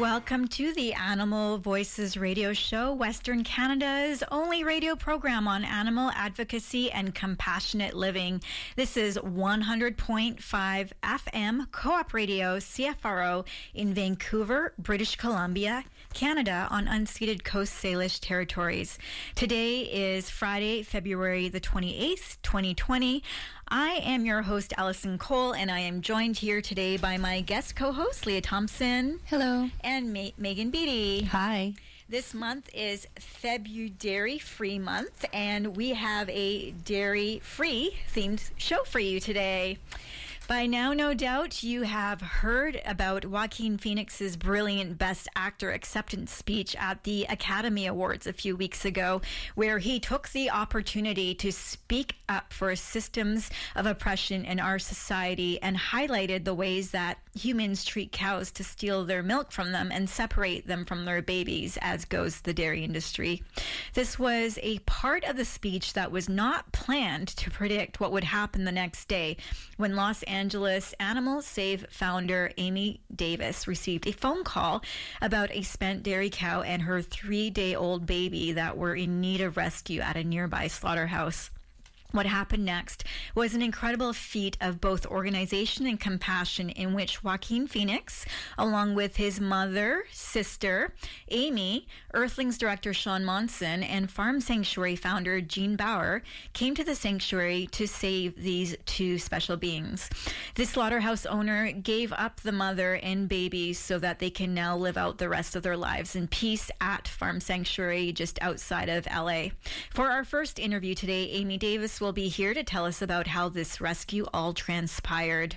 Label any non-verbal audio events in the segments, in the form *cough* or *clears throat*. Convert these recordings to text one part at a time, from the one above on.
Welcome to the Animal Voices radio show, Western Canada's only radio program on animal advocacy and compassionate living. This is 100.5 FM Co op Radio CFRO in Vancouver, British Columbia, Canada, on unceded Coast Salish territories. Today is Friday, February the 28th, 2020. I am your host, Allison Cole, and I am joined here today by my guest co host, Leah Thompson. Hello. And Ma- Megan Beatty. Hi. This month is February Free Month, and we have a dairy free themed show for you today. By now, no doubt, you have heard about Joaquin Phoenix's brilliant Best Actor acceptance speech at the Academy Awards a few weeks ago, where he took the opportunity to speak up for systems of oppression in our society and highlighted the ways that humans treat cows to steal their milk from them and separate them from their babies, as goes the dairy industry. This was a part of the speech that was not planned to predict what would happen the next day when Los Angeles Animal Save founder Amy Davis received a phone call about a spent dairy cow and her three day old baby that were in need of rescue at a nearby slaughterhouse. What happened next was an incredible feat of both organization and compassion in which Joaquin Phoenix, along with his mother, sister, Amy, Earthlings director Shaun Monson, and Farm Sanctuary founder Gene Baur came to the sanctuary to save these two special beings. The slaughterhouse owner gave up the mother and baby so that they can now live out the rest of their lives in peace at Farm Sanctuary just outside of LA. For our first interview today, Amy Davis will be here to tell us about how this rescue all transpired.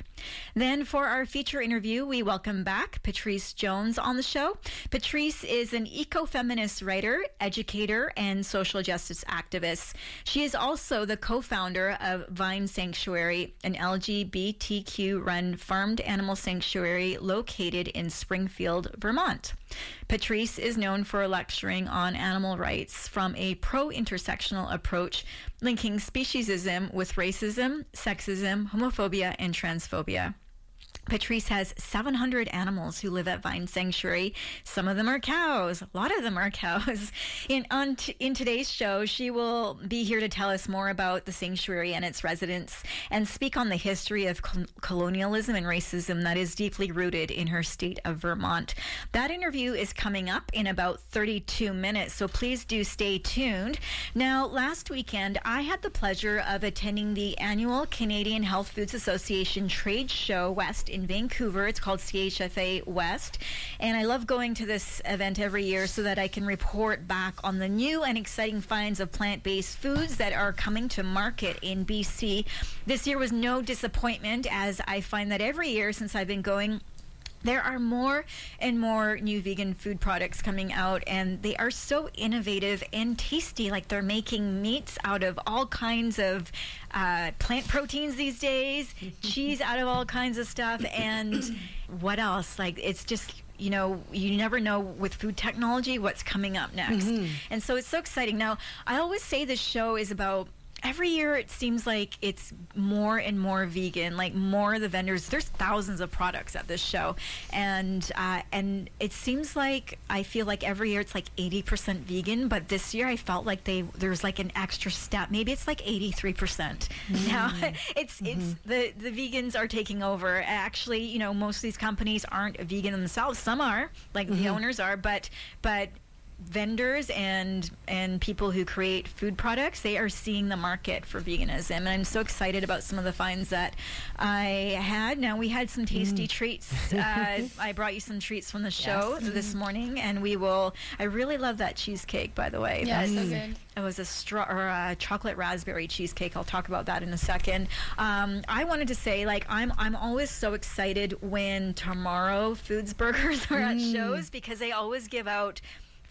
Then, for our feature interview, we welcome back Patrice Jones on the show. Patrice is an eco feminist writer, educator, and social justice activist. She is also the co founder of Vine Sanctuary, an LGBTQ run farmed animal sanctuary located in Springfield, Vermont. Patrice is known for lecturing on animal rights from a pro intersectional approach, linking speciesism with racism, sexism, homophobia, and transphobia. Patrice has 700 animals who live at Vine Sanctuary. Some of them are cows. A lot of them are *laughs* cows. In on t- in today's show, she will be here to tell us more about the sanctuary and its residents and speak on the history of col- colonialism and racism that is deeply rooted in her state of Vermont. That interview is coming up in about 32 minutes, so please do stay tuned. Now, last weekend, I had the pleasure of attending the annual Canadian Health Foods Association Trade Show West in Vancouver. It's called CHFA West. And I love going to this event every year so that I can report back on the new and exciting finds of plant based foods that are coming to market in BC. This year was no disappointment, as I find that every year since I've been going, there are more and more new vegan food products coming out and they are so innovative and tasty like they're making meats out of all kinds of uh, plant proteins these days *laughs* cheese out of all kinds of stuff and what else like it's just you know, you never know with food technology what's coming up next. And so it's so exciting. Now, I always say this show is about every year it seems like it's more and more vegan like more of the vendors there's thousands of products at this show. And uh, and it seems like i feel like every year it's like 80% vegan but this year i felt like they there's like an extra step. Maybe it's like 83% *laughs* now mm-hmm. it's it's mm-hmm. the the vegans are taking over. Actually you know most of these companies aren't vegan themselves. Some are like the mm-hmm. owners are but but vendors and and people who create food products they are seeing the market for veganism. And i'm so excited about some of the finds that i had. Now we had some tasty treats. *laughs* Uh, i brought you some treats from the show this morning and we will i really love that cheesecake by the way. Yeah, so good. it was a straw or a chocolate raspberry cheesecake. I'll talk about that in a second. Um, I wanted to say, like, I'm I'm always so excited when Tomorrow Foods Burgers are at shows because they always give out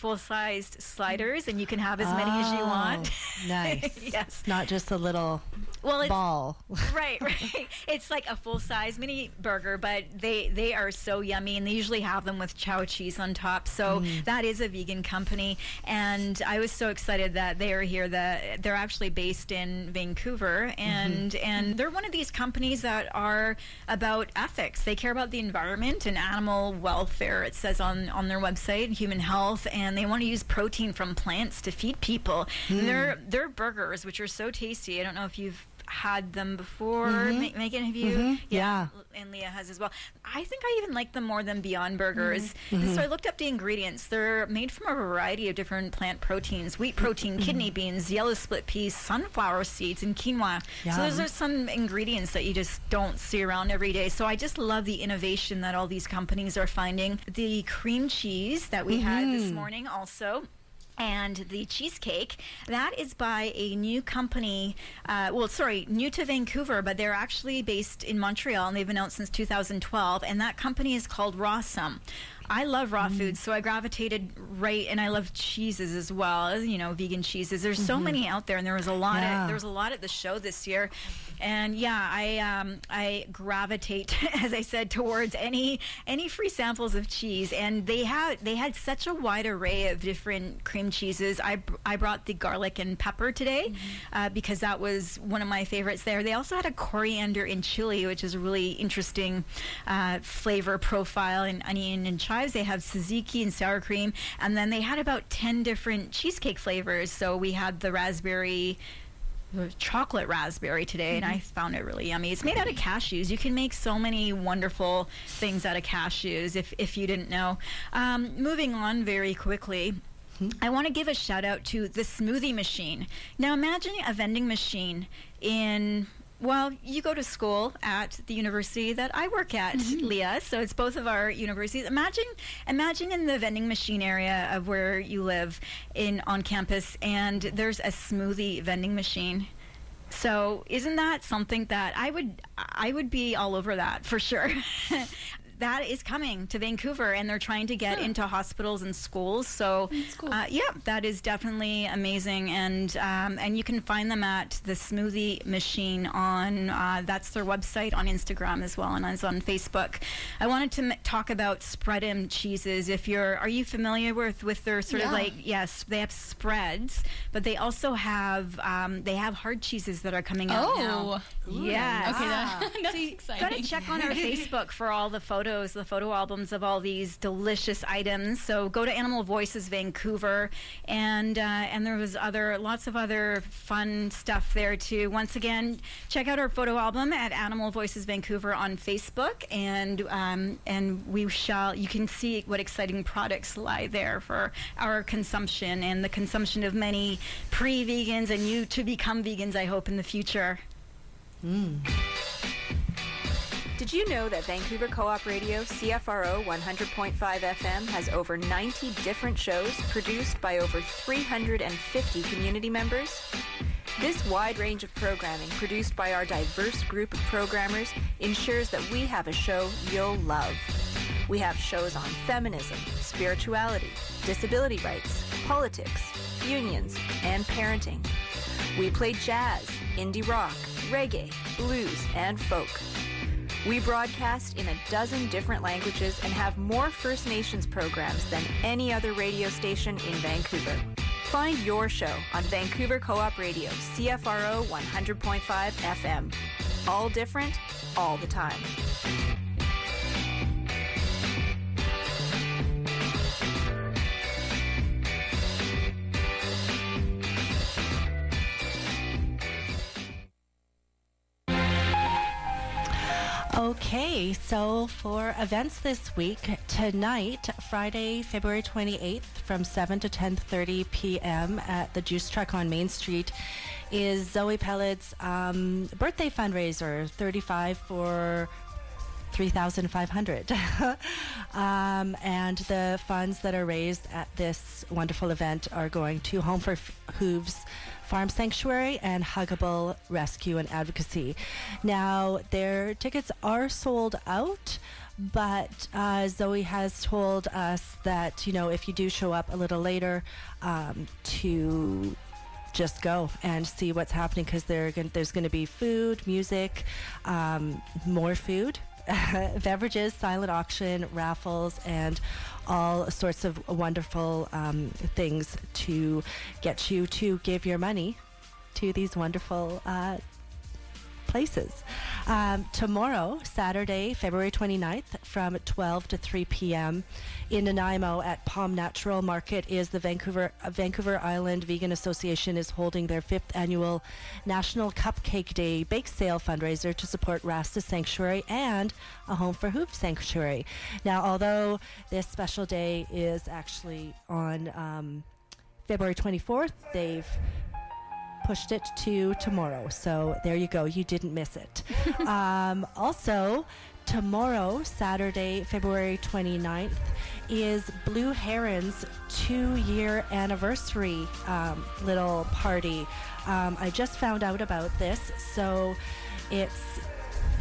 full-sized sliders, and you can have as many as you want. Oh, nice. *laughs* yes. Not just a little Well, ball. *laughs* right, right. It's like a full size mini burger, but they they are so yummy, and they usually have them with Chao cheese on top. So Mm. that is a vegan company, and I was so excited that they are here. That they're actually based in Vancouver, and Mm-hmm. and they're one of these companies that are about ethics. They care about the environment and animal welfare. It says on on their website, human health, and they want to use protein from plants to feed people. And hmm. their their burgers, which are so tasty. I don't know if you've had them before. Mm-hmm. Ma- Megan, have you? Yeah. And Leah has as well. I think I even like them more than Beyond Burgers. Mm-hmm. So I looked up the ingredients. They're made from a variety of different plant proteins: wheat protein, Mm-hmm. kidney beans, yellow split peas, sunflower seeds, and quinoa. So those are some ingredients that you just don't see around every day. So I just love the innovation that all these companies are finding. The cream cheese that we had this Mm-hmm. morning also. And the cheesecake, that is by a new company. Uh, well, sorry, new to Vancouver, but they're actually based in Montreal and they've been out since 2012. And that company is called Rawsome. I love raw foods, so I gravitated right, and I love cheeses as well. You know, vegan cheeses. There's so many out there, and there was a lot. Yeah. At, there was a lot at the show this year, and yeah, I um, I gravitate, *laughs* as I said, towards any any free samples of cheese. And they had they had such a wide array of different cream cheeses. I I brought the garlic and pepper today uh, because that was one of my favorites there. They also had a coriander and chili, which is a really interesting uh, flavor profile, and onion and chives. They have tzatziki and sour cream, and then they had about ten different cheesecake flavors. So we had the raspberry chocolate raspberry today, and I found it really yummy. It's made out of cashews. You can make so many wonderful things out of cashews if, if you didn't know. Um, moving on very quickly. I want to give a shout out to the smoothie machine. Now, imagine a vending machine in well, you go to school at the university that I work at, mm-hmm. Leah. So it's both of our universities. Imagine, imagine in the vending machine area of where you live in on campus, and there's a smoothie vending machine. So isn't that something that I would I would be all over that for sure. *laughs* that is coming to Vancouver, and they're trying to get into hospitals and schools. So, uh, yeah, that is definitely amazing, and um, and you can find them at the Smoothie Machine on uh, that's their website on Instagram as well, and it's on Facebook. I wanted to m- talk about spread'em cheeses. If you're, are you familiar with with their sort of like yes, they have spreads, but they also have um, they have hard cheeses that are coming out now. Oh. Yes. Okay, that, *laughs* that's Got to check on our *laughs* Facebook for all the photos, the photo albums of all these delicious items. So go to Animal Voices Vancouver, and uh, and there was other lots of other fun stuff there too. Once again, check out our photo album at Animal Voices Vancouver on Facebook, and um, and we shall you can see what exciting products lie there for our consumption and the consumption of many pre-vegans and you to become vegans. I hope in the future. Did you know that Vancouver Co-op Radio CFRO 100.5 FM has over 90 different shows produced by over 350 community members? This wide range of programming produced by our diverse group of programmers ensures that we have a show you'll love. We have shows on feminism, spirituality, disability rights, politics, unions, and parenting. We play jazz, indie rock, reggae, blues, and folk. We broadcast in a dozen different languages and have more First Nations programs than any other radio station in Vancouver. Find your show on Vancouver Co-op Radio, CFRO 100.5 FM. All different, all the time. Okay, so for events this week, tonight, Friday, February 28th, from 7 to 10:30 p.m. at the Juice Truck on Main Street, is Zoe Pellet's um, birthday fundraiser, 35 for 3,500. *laughs* um, and the funds that are raised at this wonderful event are going to Home for F- Hooves Farm Sanctuary and Huggable Rescue and Advocacy. Now, their tickets are sold out. But uh, Zoe has told us that, you know, if you do show up a little later, um, to just go and see what's happening because there's going to be food, music, um, more food, *laughs* beverages, silent auction, raffles, and all sorts of wonderful um, things to get you to give your money to these wonderful uh, places. Um, tomorrow, Saturday, February 29th, from 12 to 3 p.m. in Nanaimo at Palm Natural Market is the Vancouver uh, Vancouver Island Vegan Association is holding their fifth annual National Cupcake Day bake sale fundraiser to support Rasta Sanctuary and a Home for Hoof Sanctuary. Now, although this special day is actually on um, February 24th, they've pushed it to tomorrow. So there you go. You didn't miss it. *laughs* um, also, tomorrow, Saturday, February 29th, is Blue Heron's two year anniversary um, little party. Um, I just found out about this. So it's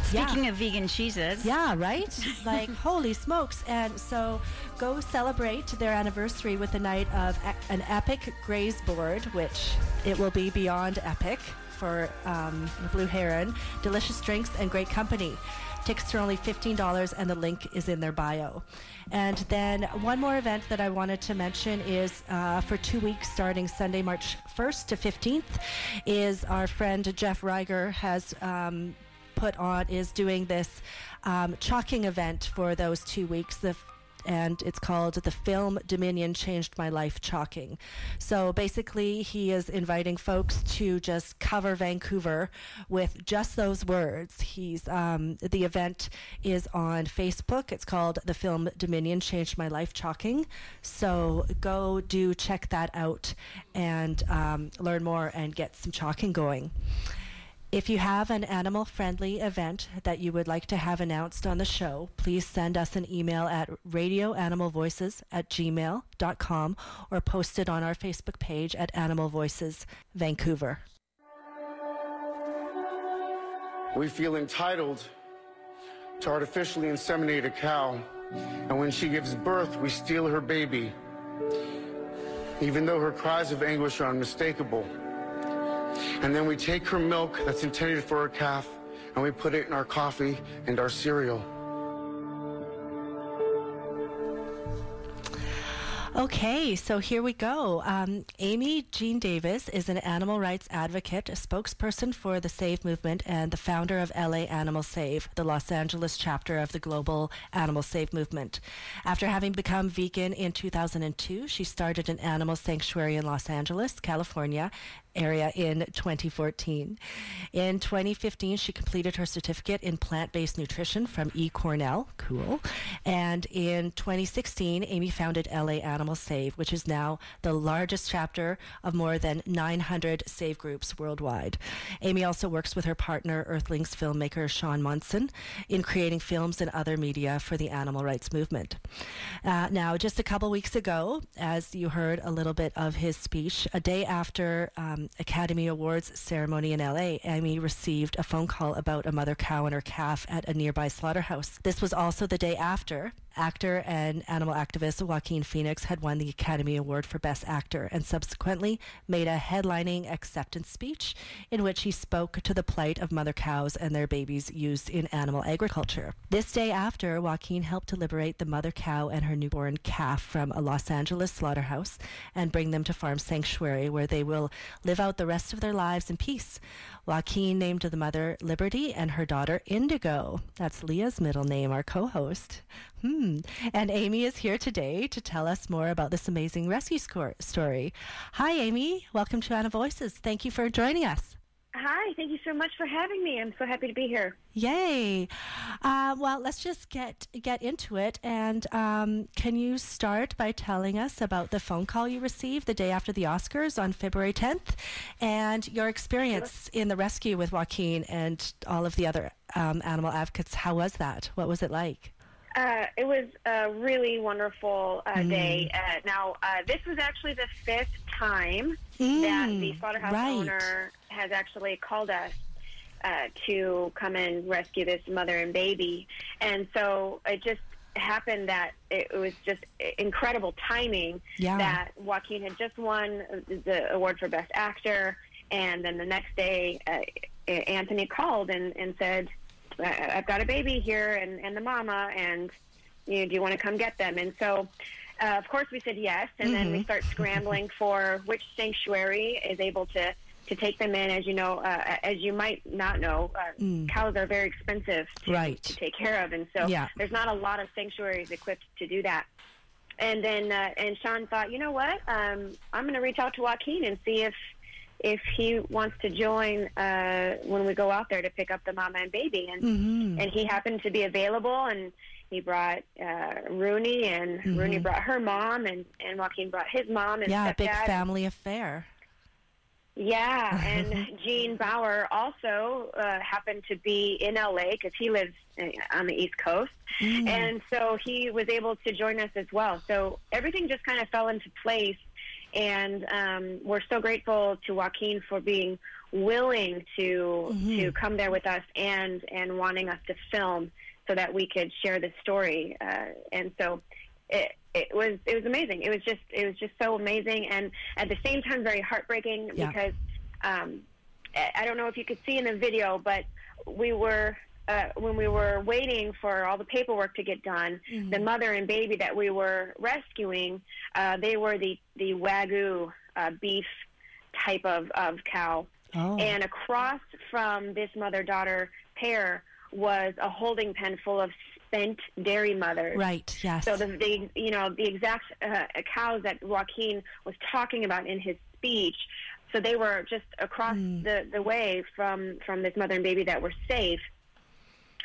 Speaking yeah. of vegan cheeses. Yeah, right? *laughs* like, holy smokes. And so go celebrate their anniversary with a night of a- an epic graze board, which it will be beyond epic for um, Blue Heron, delicious drinks, and great company. Tickets are only $15 and the link is in their bio. And then one more event that I wanted to mention is uh, for two weeks starting Sunday, March 1st to 15th, is our friend Jeff Reiger has um, put on is doing this um, chalking event for those two weeks. The and it's called The Film Dominion Changed My Life Chalking. So basically, he is inviting folks to just cover Vancouver with just those words. He's um, the event is on Facebook. It's called The Film Dominion Changed My Life Chalking. So go do check that out and um, learn more and get some chalking going. If you have an animal friendly event that you would like to have announced on the show, please send us an email at radioanimalvoices at gmail.com or post it on our Facebook page at Animal Voices Vancouver. We feel entitled to artificially inseminate a cow, and when she gives birth, we steal her baby, even though her cries of anguish are unmistakable. And then we take her milk that's intended for her calf and we put it in our coffee and our cereal. Okay, so here we go. Um, Amy Jean Davis is an animal rights advocate, a spokesperson for the SAVE movement, and the founder of LA Animal Save, the Los Angeles chapter of the global animal save movement. After having become vegan in 2002, she started an animal sanctuary in Los Angeles, California, area in 2014. In 2015, she completed her certificate in plant based nutrition from E. Cornell. Cool. And in 2016, Amy founded LA Animal Save, which is now the largest chapter of more than 900 save groups worldwide. Amy also works with her partner, Earthlings filmmaker Shaun Monson, in creating films and other media for the animal rights movement. Uh, now, just a couple weeks ago, as you heard a little bit of his speech, a day after um, Um, Academy Awards ceremony in LA, Amy received a phone call about a mother cow and her calf at a nearby slaughterhouse. This was also the day after actor and animal activist Joaquin Phoenix had won the Academy Award for Best Actor and subsequently made a headlining acceptance speech in which he spoke to the plight of mother cows and their babies used in animal agriculture. This day after, Joaquin helped to liberate the mother cow and her newborn calf from a Los Angeles slaughterhouse and bring them to Farm Sanctuary where they will live out the rest of their lives in peace. Joaquin named the mother Liberty and her daughter Indigo. That's Leah's middle name, our co host. Hmm. And Amy is here today to tell us more about this amazing rescue story. Hi, Amy. Welcome to Animal Voices. Thank you for joining us. Hi. Thank you so much for having me. I'm so happy to be here. Yay! Uh, well, let's just get get into it. And um, can you start by telling us about the phone call you received the day after the Oscars on February 10th, and your experience in the rescue with Joaquin and all of the other um, animal advocates? How was that? What was it like? Uh, it was a really wonderful uh, day. Uh, now, uh, this was actually the fifth time that the slaughterhouse right. owner has actually called us uh, to come and rescue this mother and baby. And so it just happened that it was just incredible timing Yeah. that Joaquin had just won the award for Best Actor. And then the next day, uh, Anthony called and, and said, "I- I've got a baby here and, and the mama, and you know, do you want to come get them? And so, uh, of course, we said yes. And then we start scrambling *laughs* for which sanctuary is able to, to take them in. As you know, uh, as you might not know, uh, cows are very expensive to, Right. to take care of. And so Yeah. there's not a lot of sanctuaries equipped to do that. And then, uh, and Shaun thought, you know what? Um, I'm going to reach out to Joaquin and see if if he wants to join uh, when we go out there to pick up the mama and baby. And Mm-hmm. and he happened to be available, and he brought uh, Rooney, and Rooney brought her mom, and and Joaquin brought his mom and Mm-hmm. Yeah, a big family affair. Yeah, *laughs* and Gene Baur also uh, happened to be in LA because he lives uh, on the East Coast, and so he was able to join us as well. So everything just kind of fell into place, and um, we're so grateful to Joaquin for being willing to to come there with us and and wanting us to film so that we could share this story. Uh, and so it it was it was amazing. It was just it was just so amazing, and at the same time very heartbreaking Yeah. because um, I don't know if you could see in the video, but we were. Uh, when we were waiting for all the paperwork to get done, the mother and baby that we were rescuing, uh, they were the the wagyu uh, beef type of, of cow. Oh. And across from this mother daughter pair was a holding pen full of spent dairy mothers. Right, yes. So the, the you know the exact uh, cows that Joaquin was talking about in his speech. So they were just across the, the way from from this mother and baby that were safe.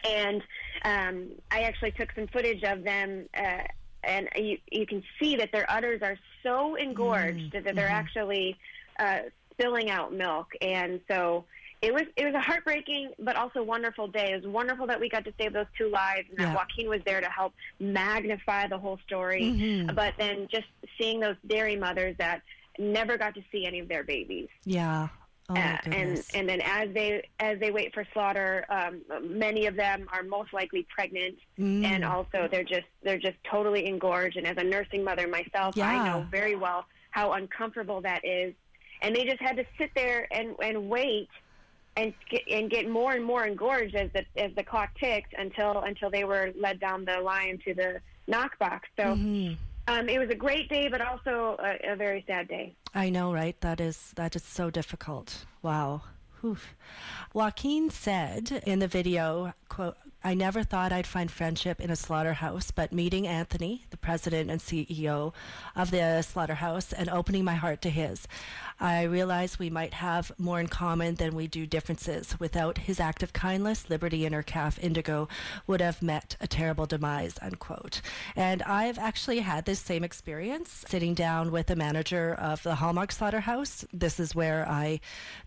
And um, I actually took some footage of them, uh, and you you can see that their udders are so engorged that they're actually uh, spilling out milk. And so it was it was a heartbreaking but also wonderful day. It was wonderful that we got to save those two lives and Yeah. that Joaquin was there to help magnify the whole story. But then just seeing those dairy mothers that never got to see any of their babies. yeah. Oh, Uh, and and then as they as they wait for slaughter, um, many of them are most likely pregnant, Mm. and also they're just they're just totally engorged. And as a nursing mother myself, I know very well how uncomfortable that is. And they just had to sit there and and wait and get, and get more and more engorged as the as the clock ticked until until they were led down the line to the knock box. So. Mm-hmm. Um, it was a great day, but also a, a very sad day. I know, right? That is that is so difficult. Wow. Whew. Joaquin said in the video, quote, I never thought I'd find friendship in a slaughterhouse, but meeting Anthony, the president and CEO of the slaughterhouse, and opening my heart to his, I realized we might have more in common than we do differences. Without his act of kindness, Liberty and her calf Indigo would have met a terrible demise, unquote. And I've actually had this same experience sitting down with the manager of the Hallmark Slaughterhouse. This is where I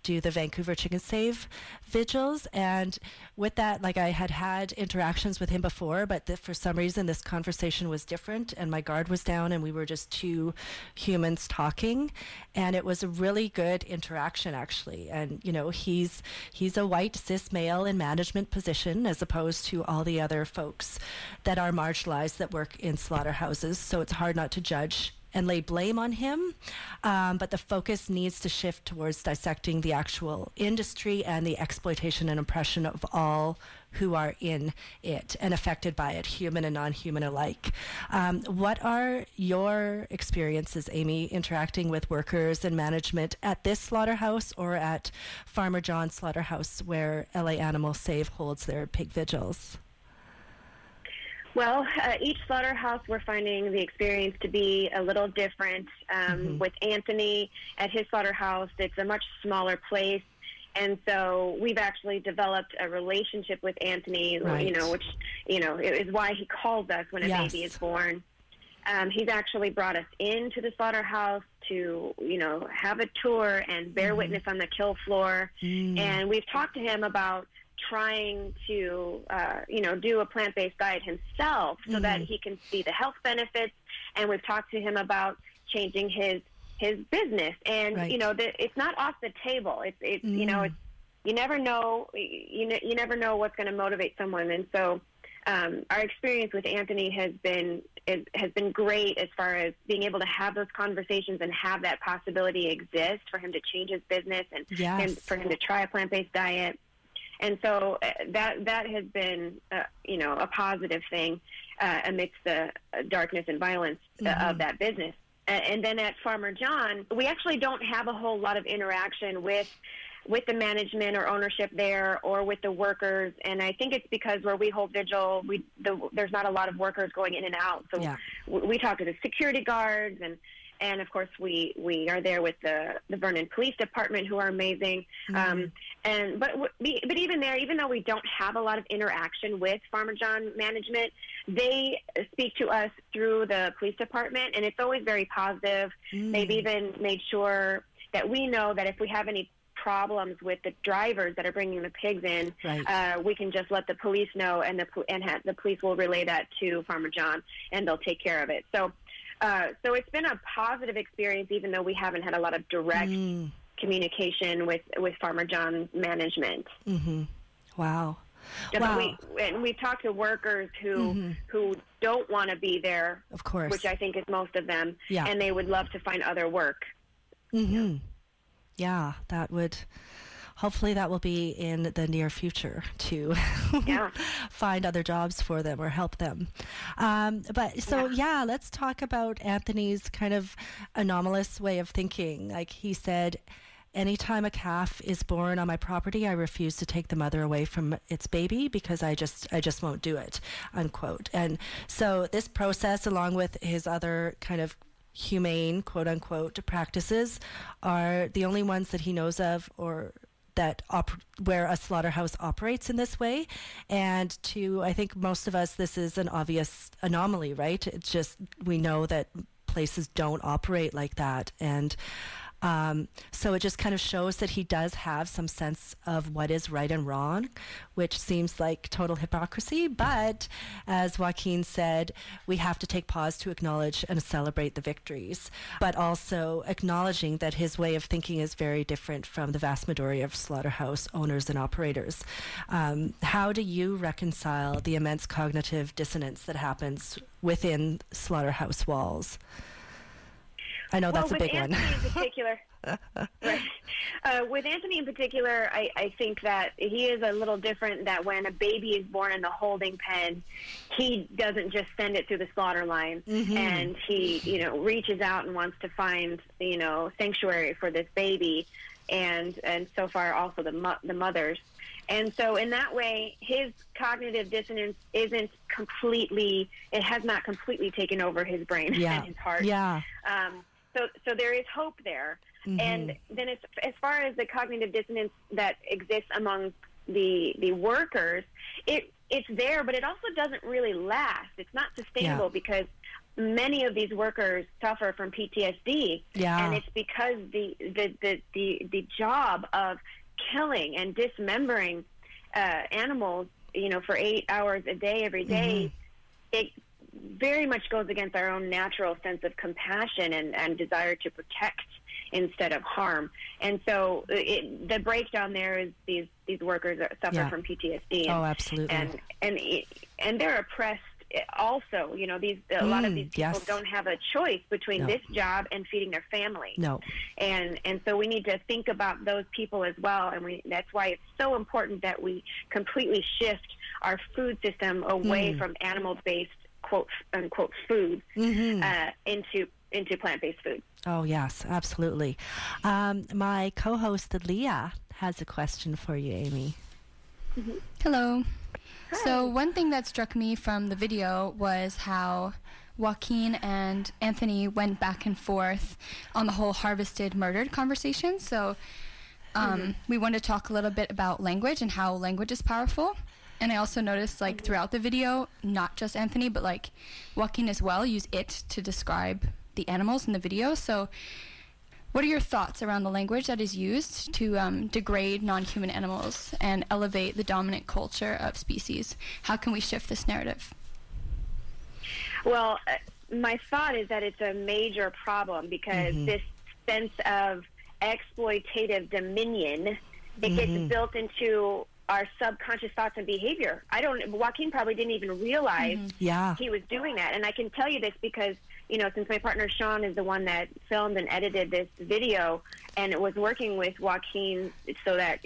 do the Vancouver Chicken Save vigils. And with that, like I had had interactions with him before, but for some reason this conversation was different and my guard was down and we were just two humans talking. And it was a really good interaction actually. And, you know, he's, he's a white cis male in management position as opposed to all the other folks that are marginalized that work in slaughterhouses. So it's hard not to judge and lay blame on him. Um, but the focus needs to shift towards dissecting the actual industry and the exploitation and oppression of all who are in it and affected by it, human and non human alike. Um, what are your experiences, Amy, interacting with workers and management at this slaughterhouse or at Farmer John's slaughterhouse where LA Animal Save holds their pig vigils? Well, uh, each slaughterhouse, we're finding the experience to be a little different. Um, With Anthony at his slaughterhouse, it's a much smaller place, And so we've actually developed a relationship with Anthony, Right. you know, which, you know, it is why he calls us when a Yes. baby is born. Um, he's actually brought us into the slaughterhouse to, you know, have a tour and bear witness on the kill floor. And we've talked to him about trying to, uh, you know, do a plant-based diet himself so that he can see the health benefits. And we've talked to him about changing his his business. And Right. you know, the, it's not off the table. It's it's you know, it's you never know you ne- you never know what's going to motivate someone. And so um, our experience with Anthony has been is, has been great as far as being able to have those conversations and have that possibility exist for him to change his business and Yes. him, for him to try a plant based diet. And so uh, that that has been uh, you know a positive thing uh, amidst the darkness and violence uh, of that business. And then at Farmer John, we actually don't have a whole lot of interaction with with the management or ownership there or with the workers. And i think it's because where we hold vigil we the, there's not a lot of workers going in and out. So Yeah. we, we talk to the security guards and and of course we we are there with the the vernon police department who are amazing. Um and but we- but even there even though we don't have a lot of interaction with farmer john management they speak to us through the police department and it's always very positive they've even made sure that we know that if we have any problems with the drivers that are bringing the pigs in, Right. uh, we can just let the police know, and the and ha- the police will relay that to Farmer John, and they'll take care of it. So, uh, so it's been a positive experience, even though we haven't had a lot of direct communication with with Farmer John's management. Wow. Yeah, Wow. we and we've talked to workers who who don't want to be there, Of course. which I think is most of them, Yeah. and they would love to find other work. Mm-hmm. Yeah, that would. Hopefully, that will be in the near future to *laughs* Yeah. find other jobs for them or help them. Um, but so, yeah. let's talk about Anthony's kind of anomalous way of thinking. Like he said, anytime a calf is born on my property, I refuse to take the mother away from its baby because I just I just won't do it. Unquote. And so this process, along with his other kind of humane quote unquote practices are the only ones that he knows of or that op- where a slaughterhouse operates in this way and to i think most of us this is an obvious anomaly right it's just we know that places don't operate like that and um, so it just kind of shows that he does have some sense of what is right and wrong, which seems like total hypocrisy. But as Joaquin said, we have to take pause to acknowledge and celebrate the victories, but also acknowledging that his way of thinking is very different from the vast majority of slaughterhouse owners and operators. Um, how do you reconcile the immense cognitive dissonance that happens within slaughterhouse walls? I know that's well, a with big one. Anthony in particular, *laughs* right. uh, with Anthony in particular, I, I think that he is a little different. That when a baby is born in the holding pen, he doesn't just send it through the slaughter line, Mm-hmm. and he, you know, reaches out and wants to find, you know, sanctuary for this baby, and and so far also the mo- the mothers. And so, in that way, his cognitive dissonance isn't completely, it has not completely taken over his brain *laughs* Yeah. and his heart. Yeah. Um, so, so there is hope there. And then, as, as far as the cognitive dissonance that exists among the the workers, it it's there, but it also doesn't really last. It's not sustainable Yeah. because many of these workers suffer from PTSD, Yeah. and it's because the the the the, the job of killing and dismembering uh, animals, you know, for eight hours a day every day, it very much goes against our own natural sense of compassion and, and desire to protect instead of harm. And so it, the breakdown there is these these workers suffer Yeah. from PTSD. And, Oh, absolutely. And and and they're oppressed. Also, you know, these a lot of Mm, these people yes. don't have a choice between No. this job and feeding their family No. and and so we need to think about those people as well and we that's why it's so important that we completely shift our food system away Mm. from animal based quote unquote food Mm-hmm. uh, into into plant based food Oh, yes, absolutely. Um, my co host, Leah, has a question for you, Amy. Hello. Hi. So, one thing that struck me from the video was how Joaquin and Anthony went back and forth on the whole harvested murdered conversation. So, um, we want to talk a little bit about language and how language is powerful. And I also noticed, like, throughout the video, not just Anthony, but like Joaquin as well, use it to describe the animals in the video. So, what are your thoughts around the language that is used to um, degrade non human animals and elevate the dominant culture of species? How can we shift this narrative? Well, uh, my thought is that it's a major problem because this sense of exploitative dominion it gets built into our subconscious thoughts and behavior. I don't. Joaquin probably didn't even realize mm-hmm. Yeah. he was doing that, and I can tell you this because you know since my partner Shaun is the one that filmed and edited this video and it was working with Joaquin so that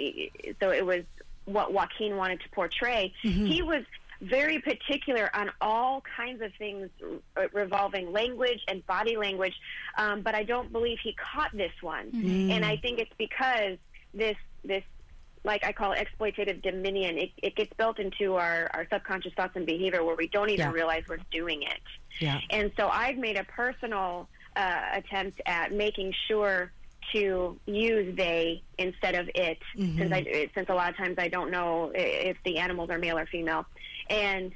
so it was what Joaquin wanted to portray. Mm-hmm. He was very particular on all kinds of things revolving language and body language, um, but I don't believe he caught this one. Mm-hmm. And I think it's because this this like I call it exploitative dominion. It, it gets built into our, our subconscious thoughts and behavior where we don't even Yeah. realize we're doing it. Yeah. And so I've made a personal uh, attempt at making sure to use they instead of it, since I since a lot of times I don't know if the animals are male or female, and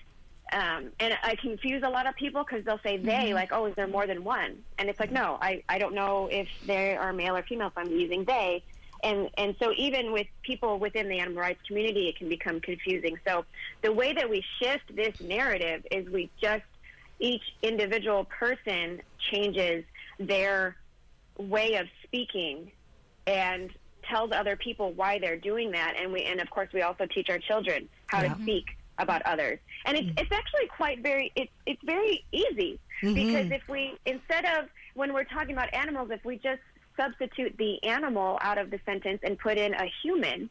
um, and I confuse a lot of people because they'll say they like oh is there more than one, and it's like no I I don't know if they are male or female, so I'm using they. And and so even with people within the animal rights community, it can become confusing. So the way that we shift this narrative is we just each individual person changes their way of speaking and tells other people why they're doing that. And we and of course we also teach our children how Yeah. to speak about others. And it's mm-hmm. it's actually quite very it's it's very easy. Mm-hmm. Because if we instead of when we're talking about animals if we just substitute the animal out of the sentence and put in a human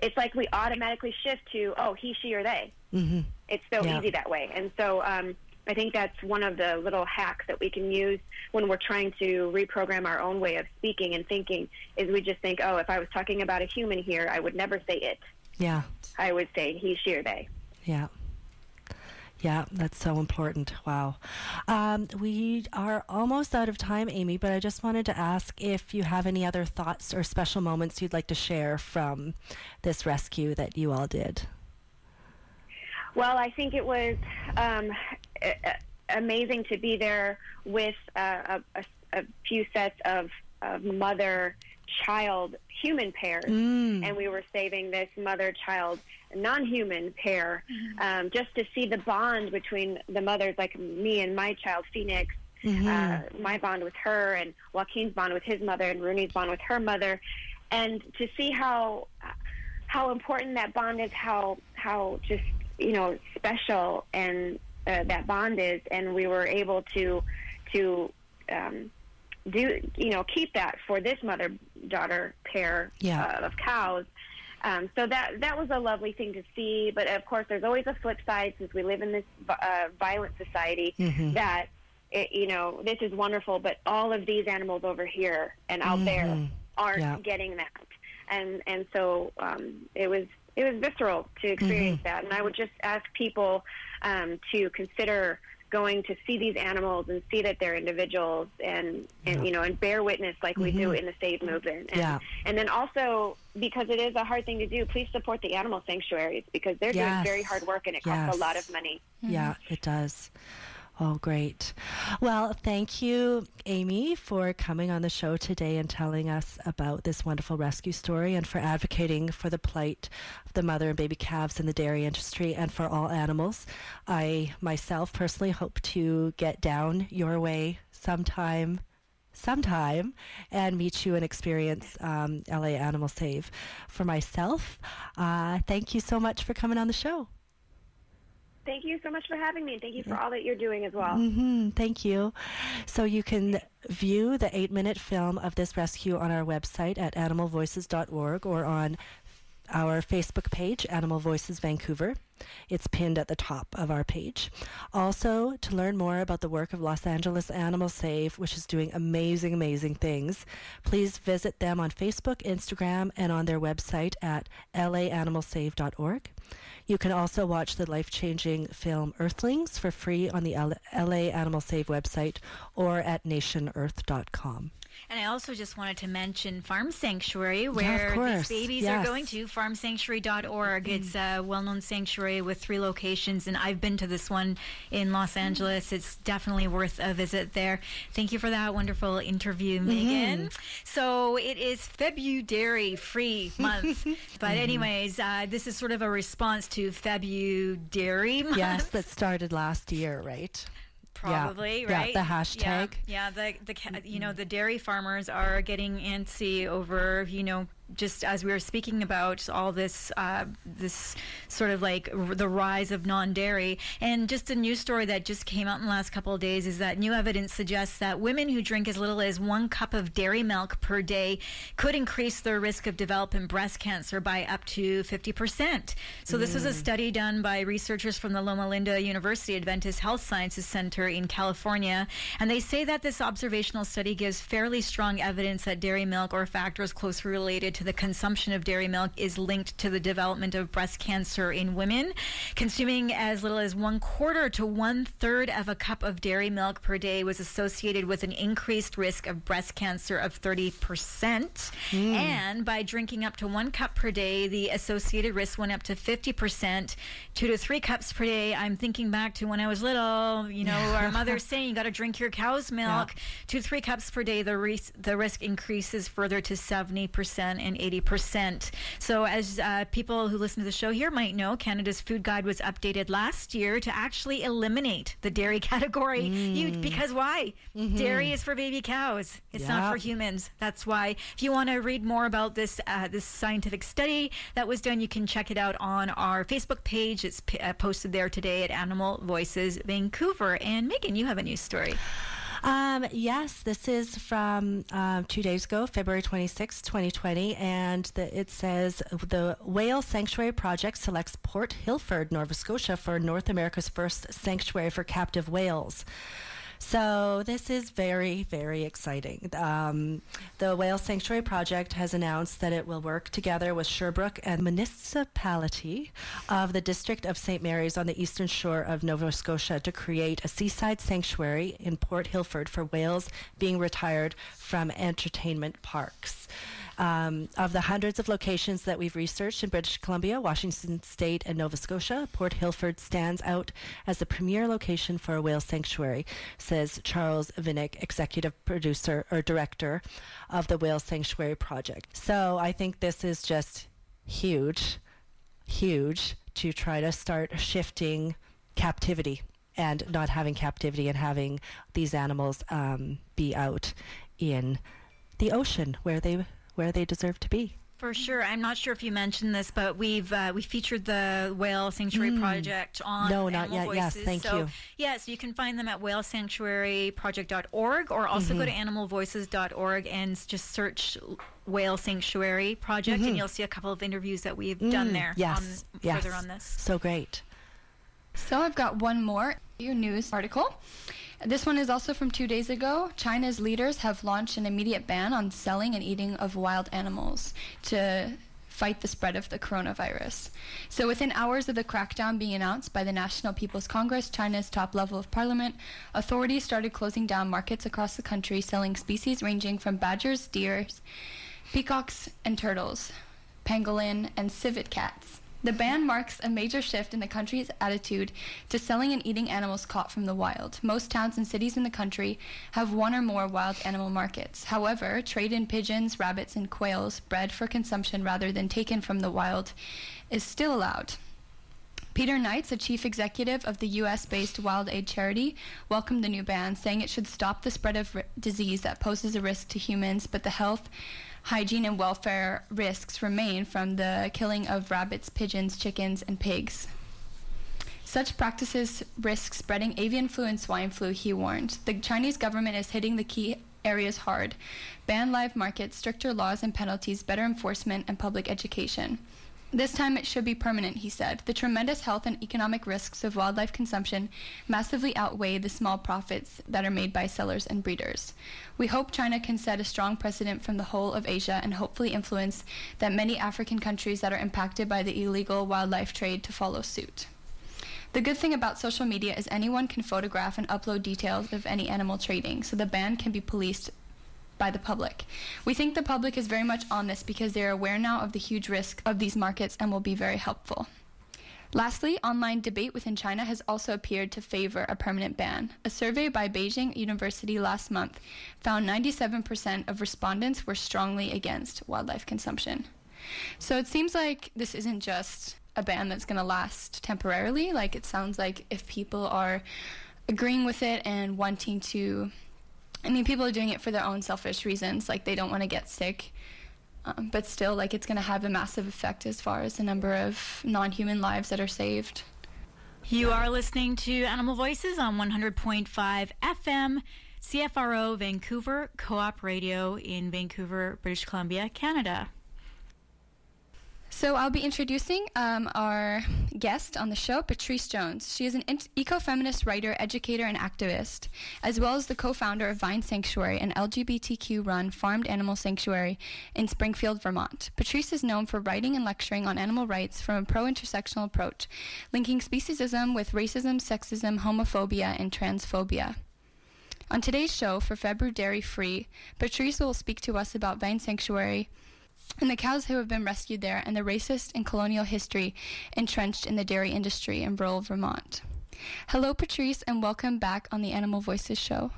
it's like we automatically shift to oh he she or they Mm-hmm. it's so Yeah. easy that way. And so um, I think that's one of the little hacks that we can use when we're trying to reprogram our own way of speaking and thinking is we just think, oh, if I was talking about a human here, I would never say it. Yeah. I would say he, she, or they. Yeah. Yeah, that's so important. Wow. Um, we are almost out of time, Amy, but I just wanted to ask if you have any other thoughts or special moments you'd like to share from this rescue that you all did. Well, I think it was um, amazing to be there with uh, a, a, a few sets of, of mother child human pairs, and we were saving this mother child non human pair um, just to see the bond between the mothers, like me and my child, Phoenix. Uh, my bond with her, and Joaquin's bond with his mother, and Rooney's bond with her mother, and to see how how important that bond is, how how just you know special and uh, that bond is, and we were able to to um, do you know keep that for this mother daughter pair Yeah. uh, of cows. Um, so that that was a lovely thing to see, but of course, there's always a flip side since we live in this uh, violent society. That it, you know this is wonderful, but all of these animals over here and out there aren't Yeah. getting that, and and so um, it was it was visceral to experience that, and I would just ask people um, to consider going to see these animals and see that they're individuals and, and you know and bear witness like we do mm-hmm. in the save movement and, Yeah. and then also because it is a hard thing to do please support the animal sanctuaries because they're Yes. doing very hard work and it costs Yes. a lot of money Yeah, it does. Oh, great. Well, thank you, Amy, for coming on the show today and telling us about this wonderful rescue story and for advocating for the plight of the mother and baby calves in the dairy industry and for all animals. I myself personally hope to get down your way sometime sometime and meet you and experience um, LA Animal Save. For myself, uh, thank you so much for coming on the show. Thank you so much for having me and thank you for all that you're doing as well hmm thank you. So you can view the eight minute film of this rescue on our website at animalvoices.org or on our Facebook page, Animal Voices Vancouver. It's pinned at the top of our page. Also, to learn more about the work of Los Angeles Animal Save, which is doing amazing, amazing things, please visit them on Facebook, Instagram, and on their website at laanimalsave.org. You can also watch the life changing film Earthlings for free on the LA Animal Save website or at nationearth.com. And I also just wanted to mention Farm Sanctuary, where these babies Yes. are going to, farmsanctuary.org. It's a well known sanctuary with three locations, and I've been to this one in Los mm-hmm. Angeles. It's definitely worth a visit there. Thank you for that wonderful interview, mm-hmm. Megan. So it is February free *laughs* month. but, mm-hmm. anyways, uh, this is sort of a response to February month. Yes, that *laughs* started last year, right? Probably Yeah, right. the hashtag. Yeah, yeah. The the you know the dairy farmers are getting antsy over you know just as we were speaking about all this uh, this sort of like r- the rise of non-dairy. And just a news story that just came out in the last couple of days is that new evidence suggests that women who drink as little as one cup of dairy milk per day could increase their risk of developing breast cancer by up to 50%. So this was a study done by researchers from the Loma Linda University Adventist Health Sciences Center in California. And they say that this observational study gives fairly strong evidence that dairy milk or factors closely related to the consumption of dairy milk is linked to the development of breast cancer in women. Consuming as little as one quarter to one third of a cup of dairy milk per day was associated with an increased risk of breast cancer of 30%. Hmm. And by drinking up to one cup per day, the associated risk went up to 50%. Two to three cups per day. I'm thinking back to when I was little, you know, our mother's *laughs* saying you got to drink your cow's milk. Two to three cups per day, the, ris- the risk increases further to 70% and 80%. So, as uh, people who listen to the show here might know, Canada's food guide was updated last year to actually eliminate the dairy *laughs* category. You, because why? Dairy is for baby cows. It's not for humans. That's why. If you want to read more about this uh, this scientific study that was done, you can check it out on our Facebook page. It's p- uh, posted there today at Animal Voices Vancouver. And Megan, you have a news story. Um, yes, this is from um, two days ago, February 26, 2020, and the, it says the Whale Sanctuary Project selects Port Hilford, Nova Scotia, for North America's first sanctuary for captive whales. So this is very, very exciting. Um, the Whale Sanctuary Project has announced that it will work together with Sherbrooke and municipality of the District of St. Mary's on the eastern shore of Nova Scotia to create a seaside sanctuary in Port Hilford for whales being retired from entertainment parks. Um, of the hundreds of locations that we've researched in British Columbia, Washington State, and Nova Scotia, Port Hilford stands out as the premier location for a whale sanctuary, says Charles Vinick, executive producer or director of the Whale Sanctuary Project. So I think this is just huge, huge to try to start shifting captivity and not having captivity and having these animals um, be out in the ocean where they where they deserve to be. For sure. I'm not sure if you mentioned this, but we've uh, we featured the Whale Sanctuary Project on Mm. No, not Animal yet. Yes, Voices. thank so, you. Yes, you can find them at whalesanctuaryproject.org or also Mm-hmm. go to animalvoices.org and just search Whale Sanctuary Project and you'll see a couple of interviews that we've done there Mm-hmm. Yes, on, yes. further on this. So great. So I've got one more your news article. This one is also from two days ago. China's leaders have launched an immediate ban on selling and eating of wild animals to fight the spread of the coronavirus. So within hours of the crackdown being announced by the National People's Congress, China's top level of parliament, authorities started closing down markets across the country selling species ranging from badgers, deer, peacocks, and turtles, pangolin, and civet cats. The ban marks a major shift in the country's attitude to selling and eating animals caught from the wild. Most towns and cities in the country have one or more wild animal markets. However, trade in pigeons, rabbits, and quails bred for consumption rather than taken from the wild is still allowed. Peter Knights, a chief executive of the U.S. based Wild Aid charity, welcomed the new ban, saying it should stop the spread of ri- disease that poses a risk to humans, but the health, hygiene, and welfare risks remain from the killing of rabbits, pigeons, chickens, and pigs. Such practices risk spreading avian flu and swine flu, he warned. The Chinese government is hitting the key areas hard ban live markets, stricter laws and penalties, better enforcement, and public education. This time it should be permanent, he said. The tremendous health and economic risks of wildlife consumption massively outweigh the small profits that are made by sellers and breeders. We hope China can set a strong precedent from the whole of Asia and hopefully influence that many African countries that are impacted by the illegal wildlife trade to follow suit. The good thing about social media is anyone can photograph and upload details of any animal trading, so the ban can be policed by the public. We think the public is very much on this because they are aware now of the huge risk of these markets and will be very helpful. Lastly, online debate within China has also appeared to favor a permanent ban. A survey by Beijing University last month found 97% of respondents were strongly against wildlife consumption. So it seems like this isn't just a ban that's going to last temporarily. Like it sounds like if people are agreeing with it and wanting to, I mean, people are doing it for their own selfish reasons. Like they don't want to get sick. Um, but still, like it's going to have a massive effect as far as the number of non-human lives that are saved. You are listening to Animal Voices on 100.5 FM, CFRO Vancouver Co-op Radio in Vancouver, British Columbia, Canada. So I'll be introducing um, our guest on the show, Patrice Jones. She is an eco-feminist writer, educator, and activist, as well as the co-founder of Vine Sanctuary, an LGBTQ-run farmed animal sanctuary in Springfield, Vermont. Patrice is known for writing and lecturing on animal rights from a pro-intersectional approach, linking speciesism with racism, sexism, homophobia, and transphobia. On today's show, for February Dairy Free, Patrice will speak to us about Vine Sanctuary, and the cows who have been rescued there, and the racist and colonial history entrenched in the dairy industry in rural Vermont. Hello, Patrice, and welcome back on the Animal Voices show.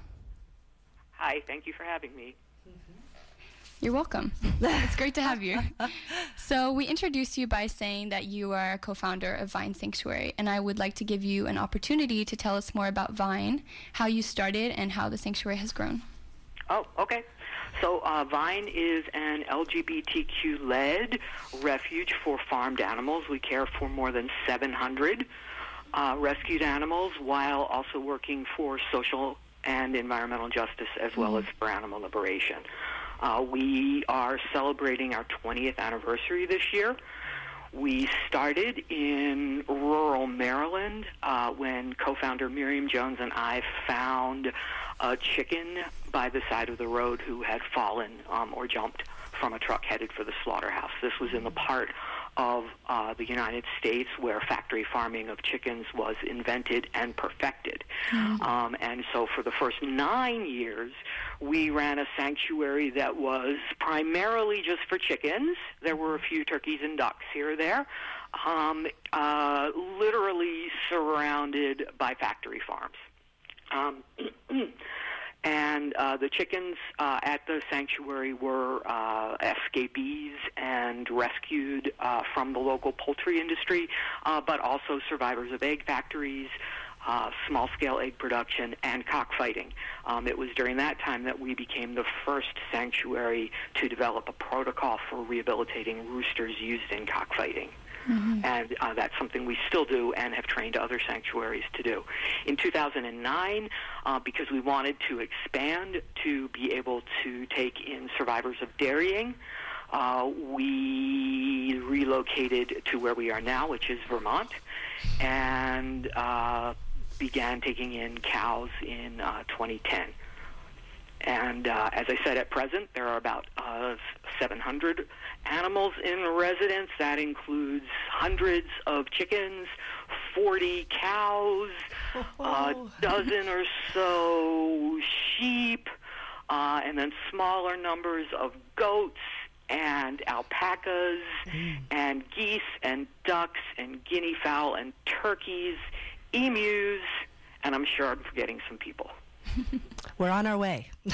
Hi, thank you for having me. Mm-hmm. You're welcome. *laughs* it's great to have you. *laughs* So, we introduce you by saying that you are a co founder of Vine Sanctuary, and I would like to give you an opportunity to tell us more about Vine, how you started, and how the sanctuary has grown. Oh, okay. So, uh, Vine is an LGBTQ led refuge for farmed animals. We care for more than 700 uh, rescued animals while also working for social and environmental justice as well mm-hmm. as for animal liberation. Uh, we are celebrating our 20th anniversary this year. We started in rural Maryland uh, when co-founder Miriam Jones and I found a chicken by the side of the road who had fallen um, or jumped from a truck headed for the slaughterhouse. This was in the part of uh, the United States where factory farming of chickens was invented and perfected. Mm-hmm. Um, and so for the first nine years, we ran a sanctuary that was primarily just for chickens. There were a few turkeys and ducks here or there, um, uh, literally surrounded by factory farms. Um, *clears throat* and uh, the chickens uh, at the sanctuary were uh, escapees and rescued uh, from the local poultry industry, uh, but also survivors of egg factories. Uh, small scale egg production and cockfighting. Um, it was during that time that we became the first sanctuary to develop a protocol for rehabilitating roosters used in cockfighting. Mm-hmm. And uh, that's something we still do and have trained other sanctuaries to do. In 2009, uh, because we wanted to expand to be able to take in survivors of dairying, uh, we relocated to where we are now, which is Vermont, and uh, began taking in cows in uh, 2010. And uh, as I said, at present, there are about uh, 700 animals in residence. That includes hundreds of chickens, 40 cows, oh. *laughs* a dozen or so sheep, uh, and then smaller numbers of goats and alpacas mm. and geese and ducks and guinea fowl and turkeys, emus, and I'm sure I'm forgetting some people. *laughs* We're on our way. *laughs*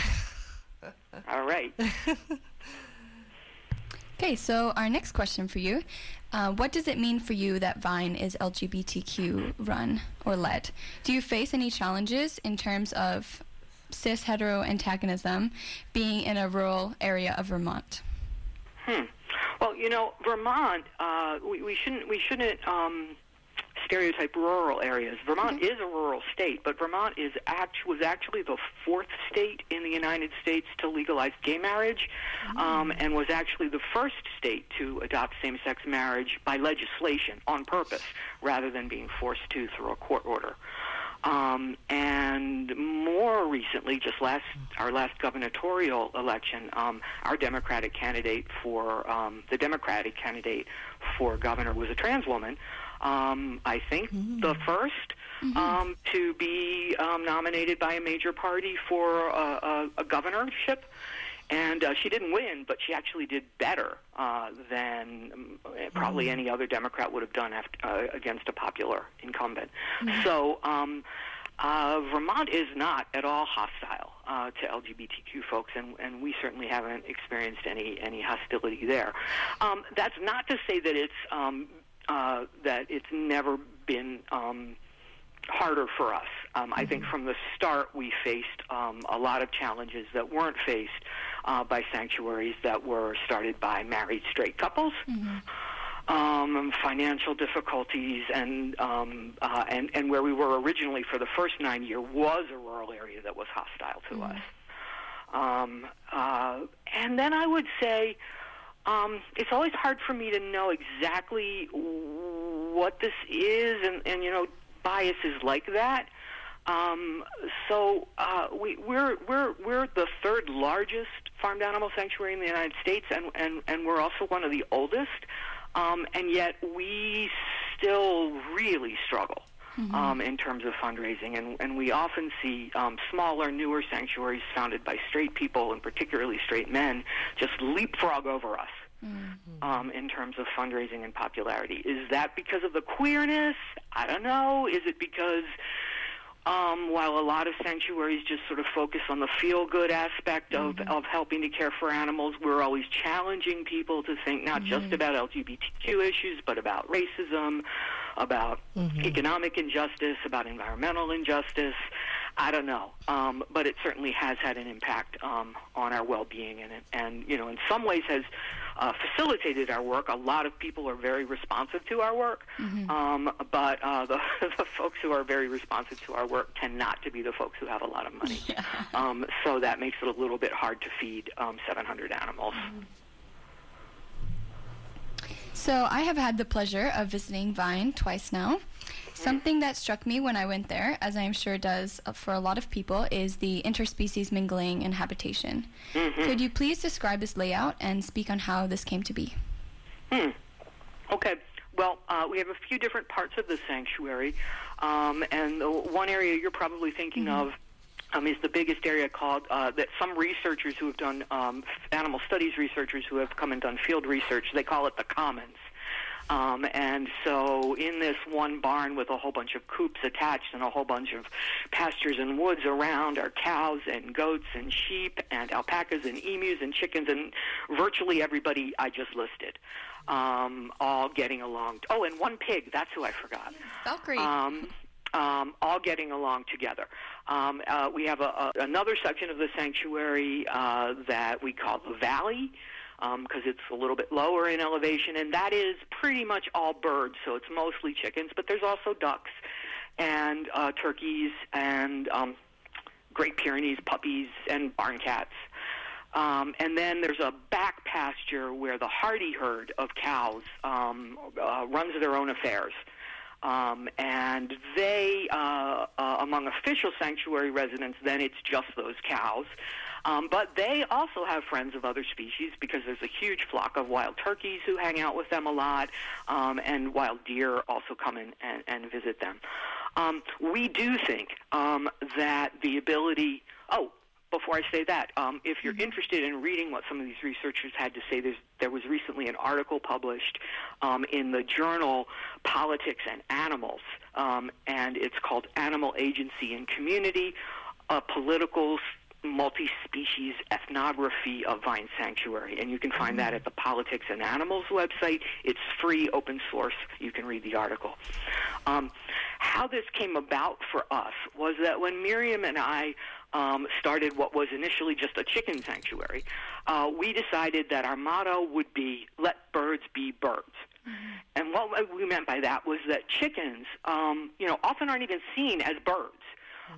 All right. *laughs* okay, so our next question for you. Uh, what does it mean for you that Vine is LGBTQ run or led? Do you face any challenges in terms of cis hetero antagonism being in a rural area of Vermont? Hmm. Well, you know, Vermont, uh, we, we shouldn't we shouldn't um, stereotype rural areas. Vermont mm-hmm. is a rural state, but Vermont is act- was actually the fourth state in the United States to legalize gay marriage, mm-hmm. um, and was actually the first state to adopt same-sex marriage by legislation on purpose, rather than being forced to through a court order. Um, and more recently, just last our last gubernatorial election, um, our Democratic candidate for um, the Democratic candidate for governor was a trans woman um, I think mm-hmm. the 1st mm-hmm. um, to be um, nominated by a major party for a, a, a governorship. and uh, she didn't win, but she actually did better uh, than um, probably any other Democrat would have done after, uh, against a popular incumbent. So. Um, uh, Vermont is not at all hostile uh, to LGBTQ folks, and, and we certainly haven't experienced any any hostility there. Um, that's not to say that it's um, uh, that it's never been um, harder for us. Um, I think from the start we faced um, a lot of challenges that weren't faced uh, by sanctuaries that were started by married straight couples. Um, financial difficulties and um, uh, and and where we were originally for the first nine year was a rural area that was hostile to us. Um, uh, and then I would say um, it's always hard for me to know exactly what this is, and, and you know, biases like that. Um, so uh, we, we're we're we're the third largest farmed animal sanctuary in the United States, and and, and we're also one of the oldest. Um, and yet we still really struggle um, in terms of fundraising, and, and we often see um, smaller, newer sanctuaries founded by straight people, and particularly straight men, just leapfrog over us. Um, in terms of fundraising and popularity, is that because of the queerness? I don't know. Is it because um, while a lot of sanctuaries just sort of focus on the feel good aspect of, of helping to care for animals, we're always challenging people to think not just about LGBTQ issues, but about racism, about economic injustice, about environmental injustice. I don't know, um, but it certainly has had an impact um, on our well-being, and it- and you know, in some ways has uh, facilitated our work. A lot of people are very responsive to our work, um, but uh, the, *laughs* the folks who are very responsive to our work tend not to be the folks who have a lot of money. *laughs* Um, so that makes it a little bit hard to feed um, 700 animals. So I have had the pleasure of visiting Vine twice now. Something that struck me when I went there, as I am sure does uh, for a lot of people, is the interspecies mingling and habitation. Could you please describe this layout and speak on how this came to be? Hmm. Okay. Well, uh, we have a few different parts of the sanctuary, um, and the one area you're probably thinking of um, is the biggest area called uh, that some researchers who have done um, animal studies researchers who have come and done field research they call it the commons. Um, and so, in this one barn with a whole bunch of coops attached and a whole bunch of pastures and woods around are cows and goats and sheep and alpacas and emus and chickens and virtually everybody I just listed, um, all getting along. Oh, and one pig. That's who I forgot. Valkyrie. Um, um, all getting along together. Um, uh, we have a, a, another section of the sanctuary uh, that we call the valley because it's a little bit lower in elevation, and that is pretty much all birds. So it's mostly chickens, but there's also ducks and uh, turkeys and um, Great Pyrenees puppies and barn cats. Um, and then there's a back pasture where the hardy herd of cows um, uh, runs their own affairs. Um, and they, uh, uh, among official sanctuary residents, then it's just those cows. Um, but they also have friends of other species because there's a huge flock of wild turkeys who hang out with them a lot, um, and wild deer also come in and, and visit them. Um, we do think um, that the ability. Oh, before I say that, um, if you're interested in reading what some of these researchers had to say, there's, there was recently an article published um, in the journal Politics and Animals, um, and it's called Animal Agency and Community, a political multi-species ethnography of Vine Sanctuary, and you can find that at the Politics and Animals website. It's free, open source. You can read the article. Um, how this came about for us was that when Miriam and I um, started what was initially just a chicken sanctuary, uh, we decided that our motto would be "Let birds be birds." And what we meant by that was that chickens, um, you know, often aren't even seen as birds.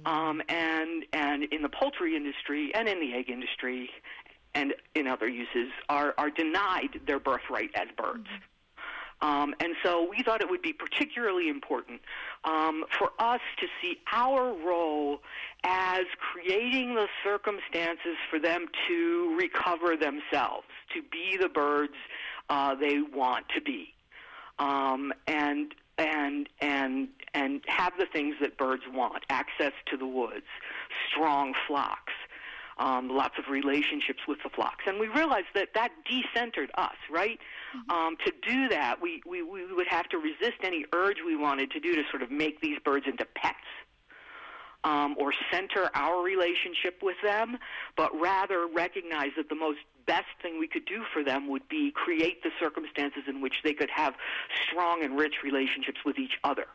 Um, and and in the poultry industry and in the egg industry and in other uses are are denied their birthright as birds. Um, and so we thought it would be particularly important um, for us to see our role as creating the circumstances for them to recover themselves, to be the birds uh, they want to be, um, and and and and have the things that birds want: access to the woods, strong flocks, um, lots of relationships with the flocks. And we realized that that decentered us, right? Um, to do that, we, we, we would have to resist any urge we wanted to do to sort of make these birds into pets. Um, or center our relationship with them, but rather recognize that the most best thing we could do for them would be create the circumstances in which they could have strong and rich relationships with each other,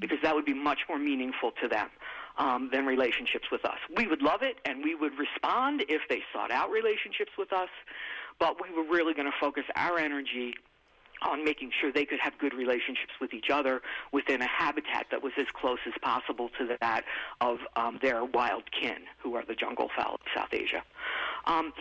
because that would be much more meaningful to them um, than relationships with us. We would love it, and we would respond if they sought out relationships with us, but we were really going to focus our energy on making sure they could have good relationships with each other within a habitat that was as close as possible to that of um, their wild kin, who are the jungle fowl of South Asia. Um,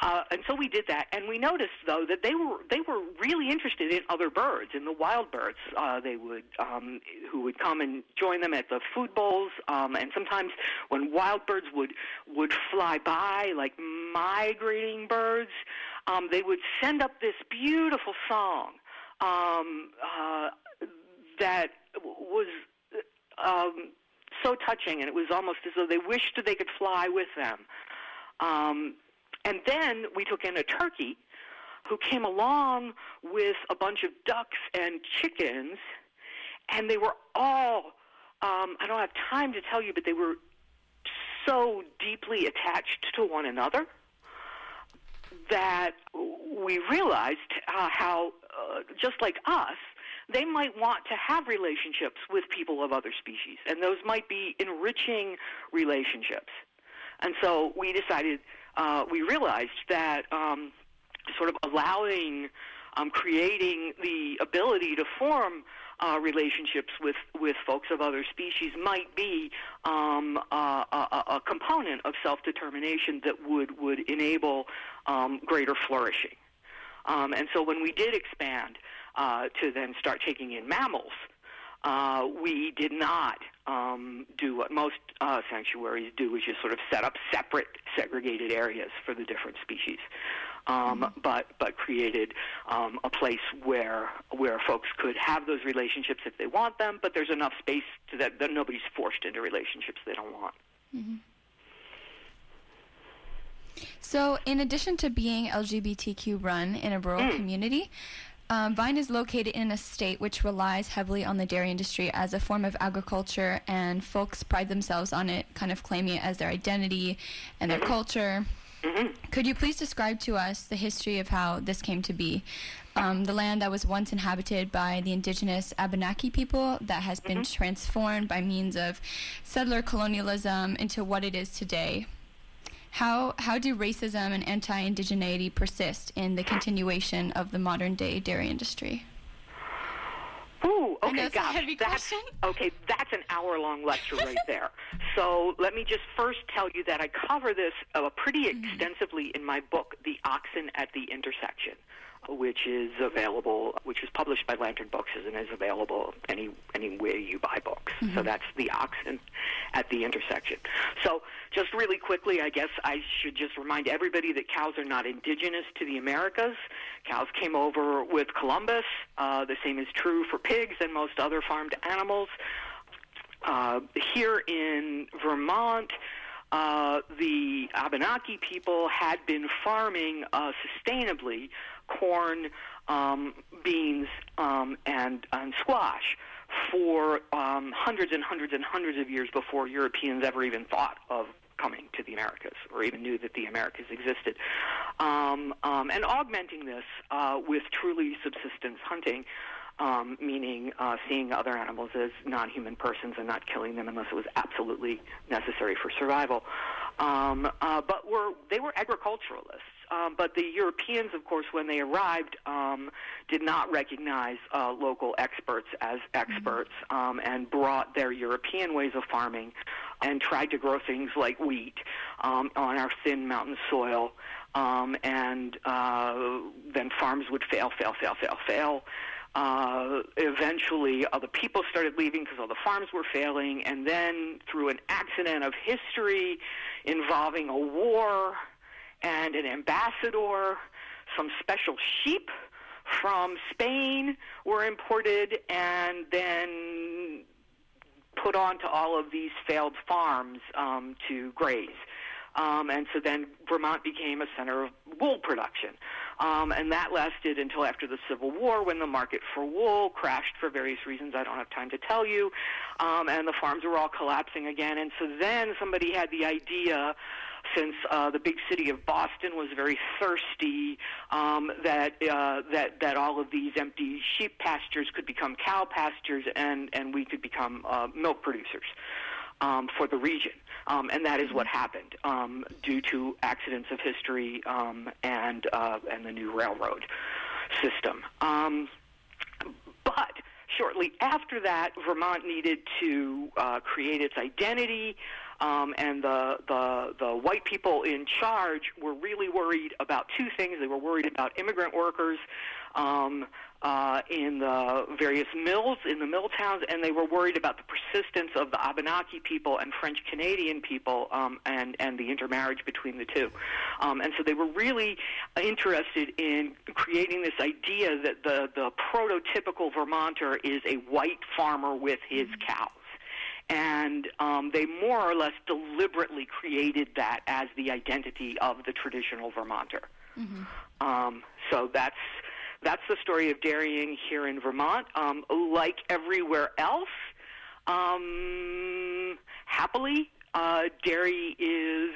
uh, and so we did that, and we noticed though that they were they were really interested in other birds, in the wild birds. Uh, they would um, who would come and join them at the food bowls, um, and sometimes when wild birds would would fly by, like migrating birds, um, they would send up this beautiful song um, uh, that was um, so touching, and it was almost as though they wished they could fly with them. Um, and then we took in a turkey who came along with a bunch of ducks and chickens, and they were all, um, I don't have time to tell you, but they were so deeply attached to one another that we realized uh, how, uh, just like us, they might want to have relationships with people of other species, and those might be enriching relationships. And so we decided, uh, we realized that um, sort of allowing, um, creating the ability to form uh, relationships with, with folks of other species might be um, a, a, a component of self-determination that would, would enable um, greater flourishing. Um, and so when we did expand uh, to then start taking in mammals, uh, we did not um, do what most uh, sanctuaries do, which is sort of set up separate, segregated areas for the different species. Um, but but created um, a place where where folks could have those relationships if they want them, but there's enough space to that that nobody's forced into relationships they don't want. So, in addition to being LGBTQ run in a rural Mm. community, um, Vine is located in a state which relies heavily on the dairy industry as a form of agriculture, and folks pride themselves on it, kind of claiming it as their identity and their culture. Could you please describe to us the history of how this came to be? Um, the land that was once inhabited by the indigenous Abenaki people that has been transformed by means of settler colonialism into what it is today. How, how do racism and anti indigeneity persist in the continuation of the modern day dairy industry? Ooh, okay, gosh, that's, *laughs* okay, that's an hour-long lecture right there. So let me just first tell you that I cover this uh, pretty Mm-hmm. extensively in my book, The Oxen at the Intersection, which is available, which is published by Lantern Books and is available any anywhere you buy books. Mm-hmm. So that's The Oxen at the Intersection. So just really quickly, I guess I should just remind everybody that cows are not indigenous to the Americas. Cows came over with Columbus. Uh, the same is true for pigs and most other farmed animals. Uh, here in Vermont, uh, the Abenaki people had been farming uh, sustainably corn, um, beans, um, and, and squash for um, hundreds and hundreds and hundreds of years before Europeans ever even thought of coming to the Americas or even knew that the Americas existed. Um, um, and augmenting this uh, with truly subsistence hunting um, meaning uh, seeing other animals as non-human persons and not killing them unless it was absolutely necessary for survival. Um, uh, but were they were agriculturalists. Um, but the Europeans, of course, when they arrived, um, did not recognize uh, local experts as experts um, and brought their European ways of farming and tried to grow things like wheat um, on our thin mountain soil. Um, and uh, then farms would fail, fail, fail, fail, fail. Uh, eventually, other people started leaving because all the farms were failing, and then through an accident of history involving a war and an ambassador, some special sheep from Spain were imported and then put onto all of these failed farms um, to graze. Um, and so then Vermont became a center of wool production. Um, and that lasted until after the Civil War when the market for wool crashed for various reasons I don't have time to tell you. Um, and the farms were all collapsing again. And so then somebody had the idea since uh, the big city of Boston was very thirsty, um, that uh, that that all of these empty sheep pastures could become cow pastures, and and we could become uh, milk producers um, for the region. Um, and that is what happened um, due to accidents of history um, and uh, and the new railroad system. Um, but shortly after that, Vermont needed to uh, create its identity. Um, and the, the the white people in charge were really worried about two things. They were worried about immigrant workers um, uh, in the various mills in the mill towns, and they were worried about the persistence of the Abenaki people and French Canadian people, um, and and the intermarriage between the two. Um, and so they were really interested in creating this idea that the the prototypical Vermonter is a white farmer with his cows and um, they more or less deliberately created that as the identity of the traditional Vermonter. Mm-hmm. Um, so that's that's the story of dairying here in Vermont. Um, like everywhere else, um, happily, uh, dairy is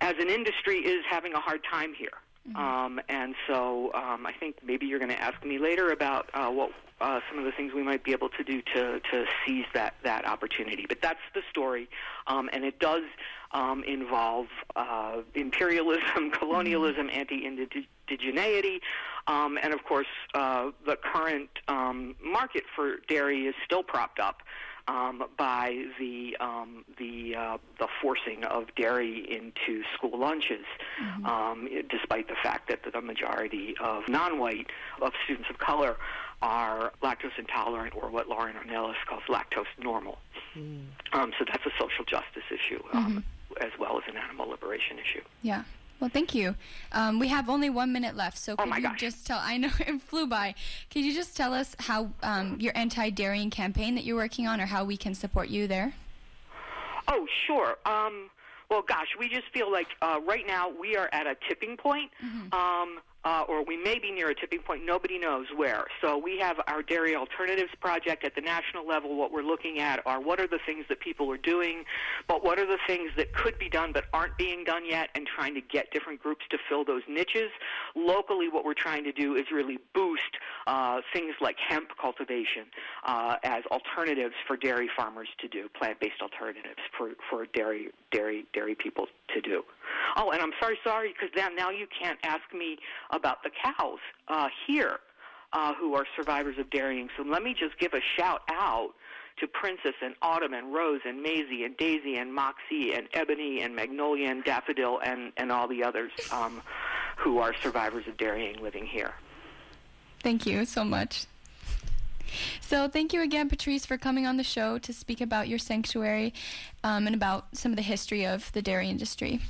as an industry is having a hard time here. Mm-hmm. Um, and so um, I think maybe you're going to ask me later about uh, what uh, some of the things we might be able to do to, to seize that, that opportunity. But that's the story, um, and it does um, involve uh, imperialism, *laughs* colonialism, anti-indigeneity, um, and of course uh, the current um, market for dairy is still propped up um, by the um, the uh, the forcing of dairy into school lunches, um, despite the fact that the majority of non-white of students of color are lactose intolerant or what Lauren Ornelas calls lactose normal. Um, so that's a social justice issue um, as well as an animal liberation issue. Yeah. Well, thank you. Um, we have only one minute left, so Oh could my you gosh. just tell? I know *laughs* it flew by. Could you just tell us how um, your anti-dairying campaign that you're working on, or how we can support you there? Oh, sure. Um, well, gosh, we just feel like uh, right now we are at a tipping point, um, uh, or we may be near a tipping point. Nobody knows where. So we have our Dairy Alternatives Project at the national level. What we're looking at are what are the things that people are doing, but what are the things that could be done but aren't being done yet, and trying to get different groups to fill those niches. Locally, what we're trying to do is really boost uh, things like hemp cultivation uh, as alternatives for dairy farmers to do, plant-based alternatives for, for dairy dairy dairy people to do. Oh, and I'm sorry, sorry, because now now you can't ask me about the cows uh, here uh, who are survivors of dairying. So let me just give a shout out to Princess and Autumn and Rose and Maisie and Daisy and Moxie and Ebony and Magnolia and Daffodil and, and all the others um, who are survivors of dairying living here. Thank you so much. So, thank you again, Patrice, for coming on the show to speak about your sanctuary um, and about some of the history of the dairy industry.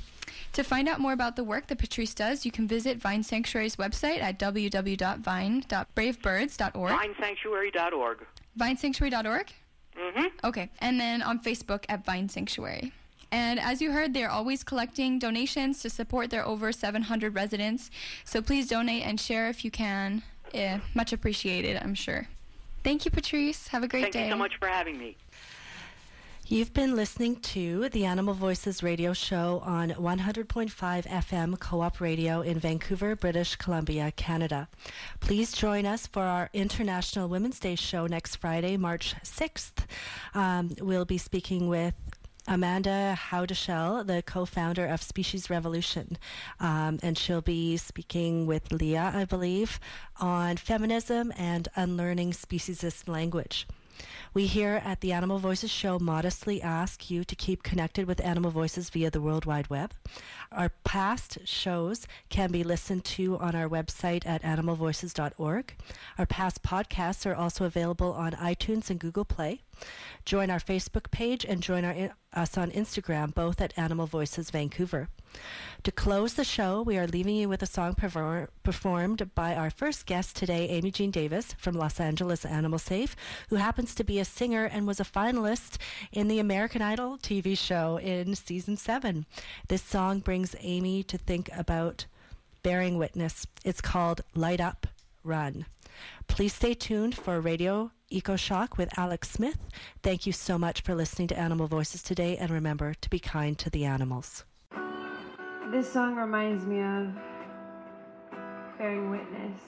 To find out more about the work that Patrice does, you can visit Vine Sanctuary's website at www.vine.bravebirds.org. VineSanctuary.org. VineSanctuary.org? Mm-hmm. Okay. And then on Facebook at Vine Sanctuary. And as you heard, they're always collecting donations to support their over 700 residents. So please donate and share if you can. Yeah, much appreciated, I'm sure. Thank you, Patrice. Have a great Thank day. Thank you so much for having me. You've been listening to the Animal Voices radio show on 100.5 FM Co op Radio in Vancouver, British Columbia, Canada. Please join us for our International Women's Day show next Friday, March 6th. Um, we'll be speaking with Amanda Howdeshell, the co-founder of Species Revolution, um, and she'll be speaking with Leah, I believe, on feminism and unlearning speciesist language. We here at the Animal Voices show modestly ask you to keep connected with Animal Voices via the World Wide Web. Our past shows can be listened to on our website at animalvoices.org. Our past podcasts are also available on iTunes and Google Play. Join our Facebook page and join our, uh, us on Instagram, both at Animal Voices Vancouver. To close the show, we are leaving you with a song perfor- performed by our first guest today, Amy Jean Davis from Los Angeles Animal Save, who happens to be a singer and was a finalist in the American Idol TV show in season seven. This song brings Amy to think about bearing witness. It's called Light Up, Run. Please stay tuned for Radio Ecoshock with Alex Smith. Thank you so much for listening to Animal Voices today, and remember to be kind to the animals. This song reminds me of bearing witness.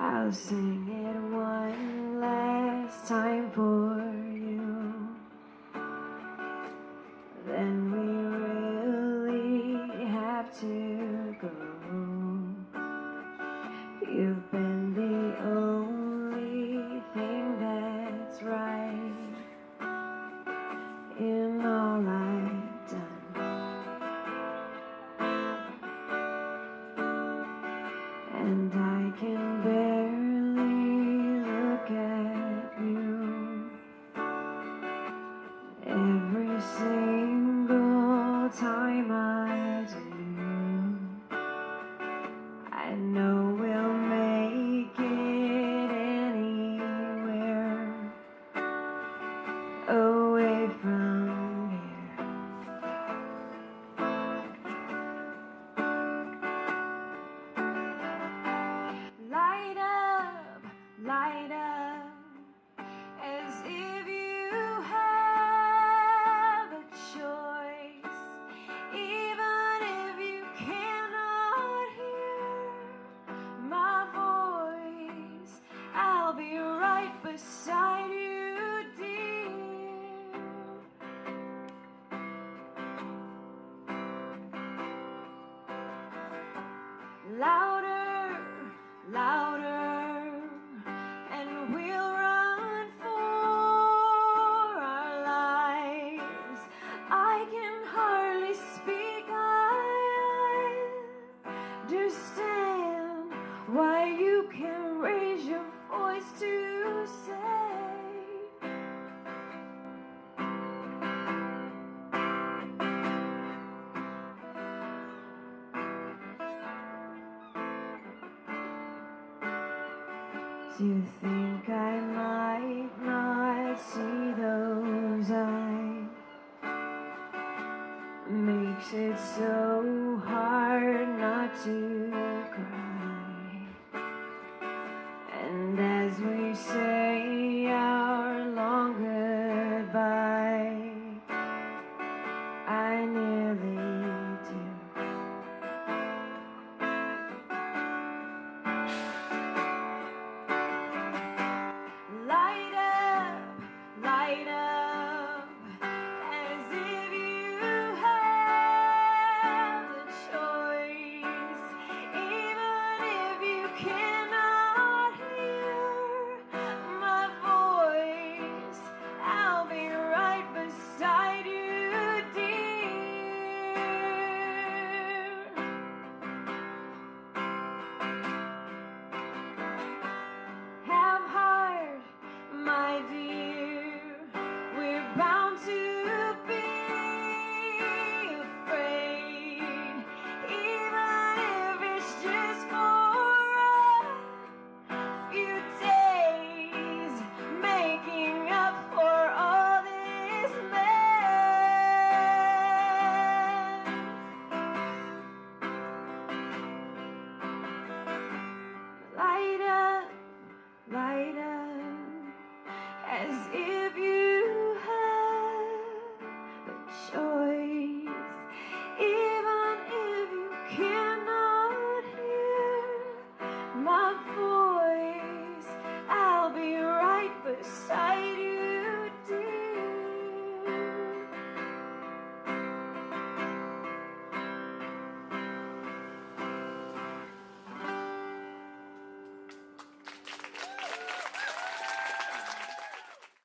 I'll sing it one last time for you think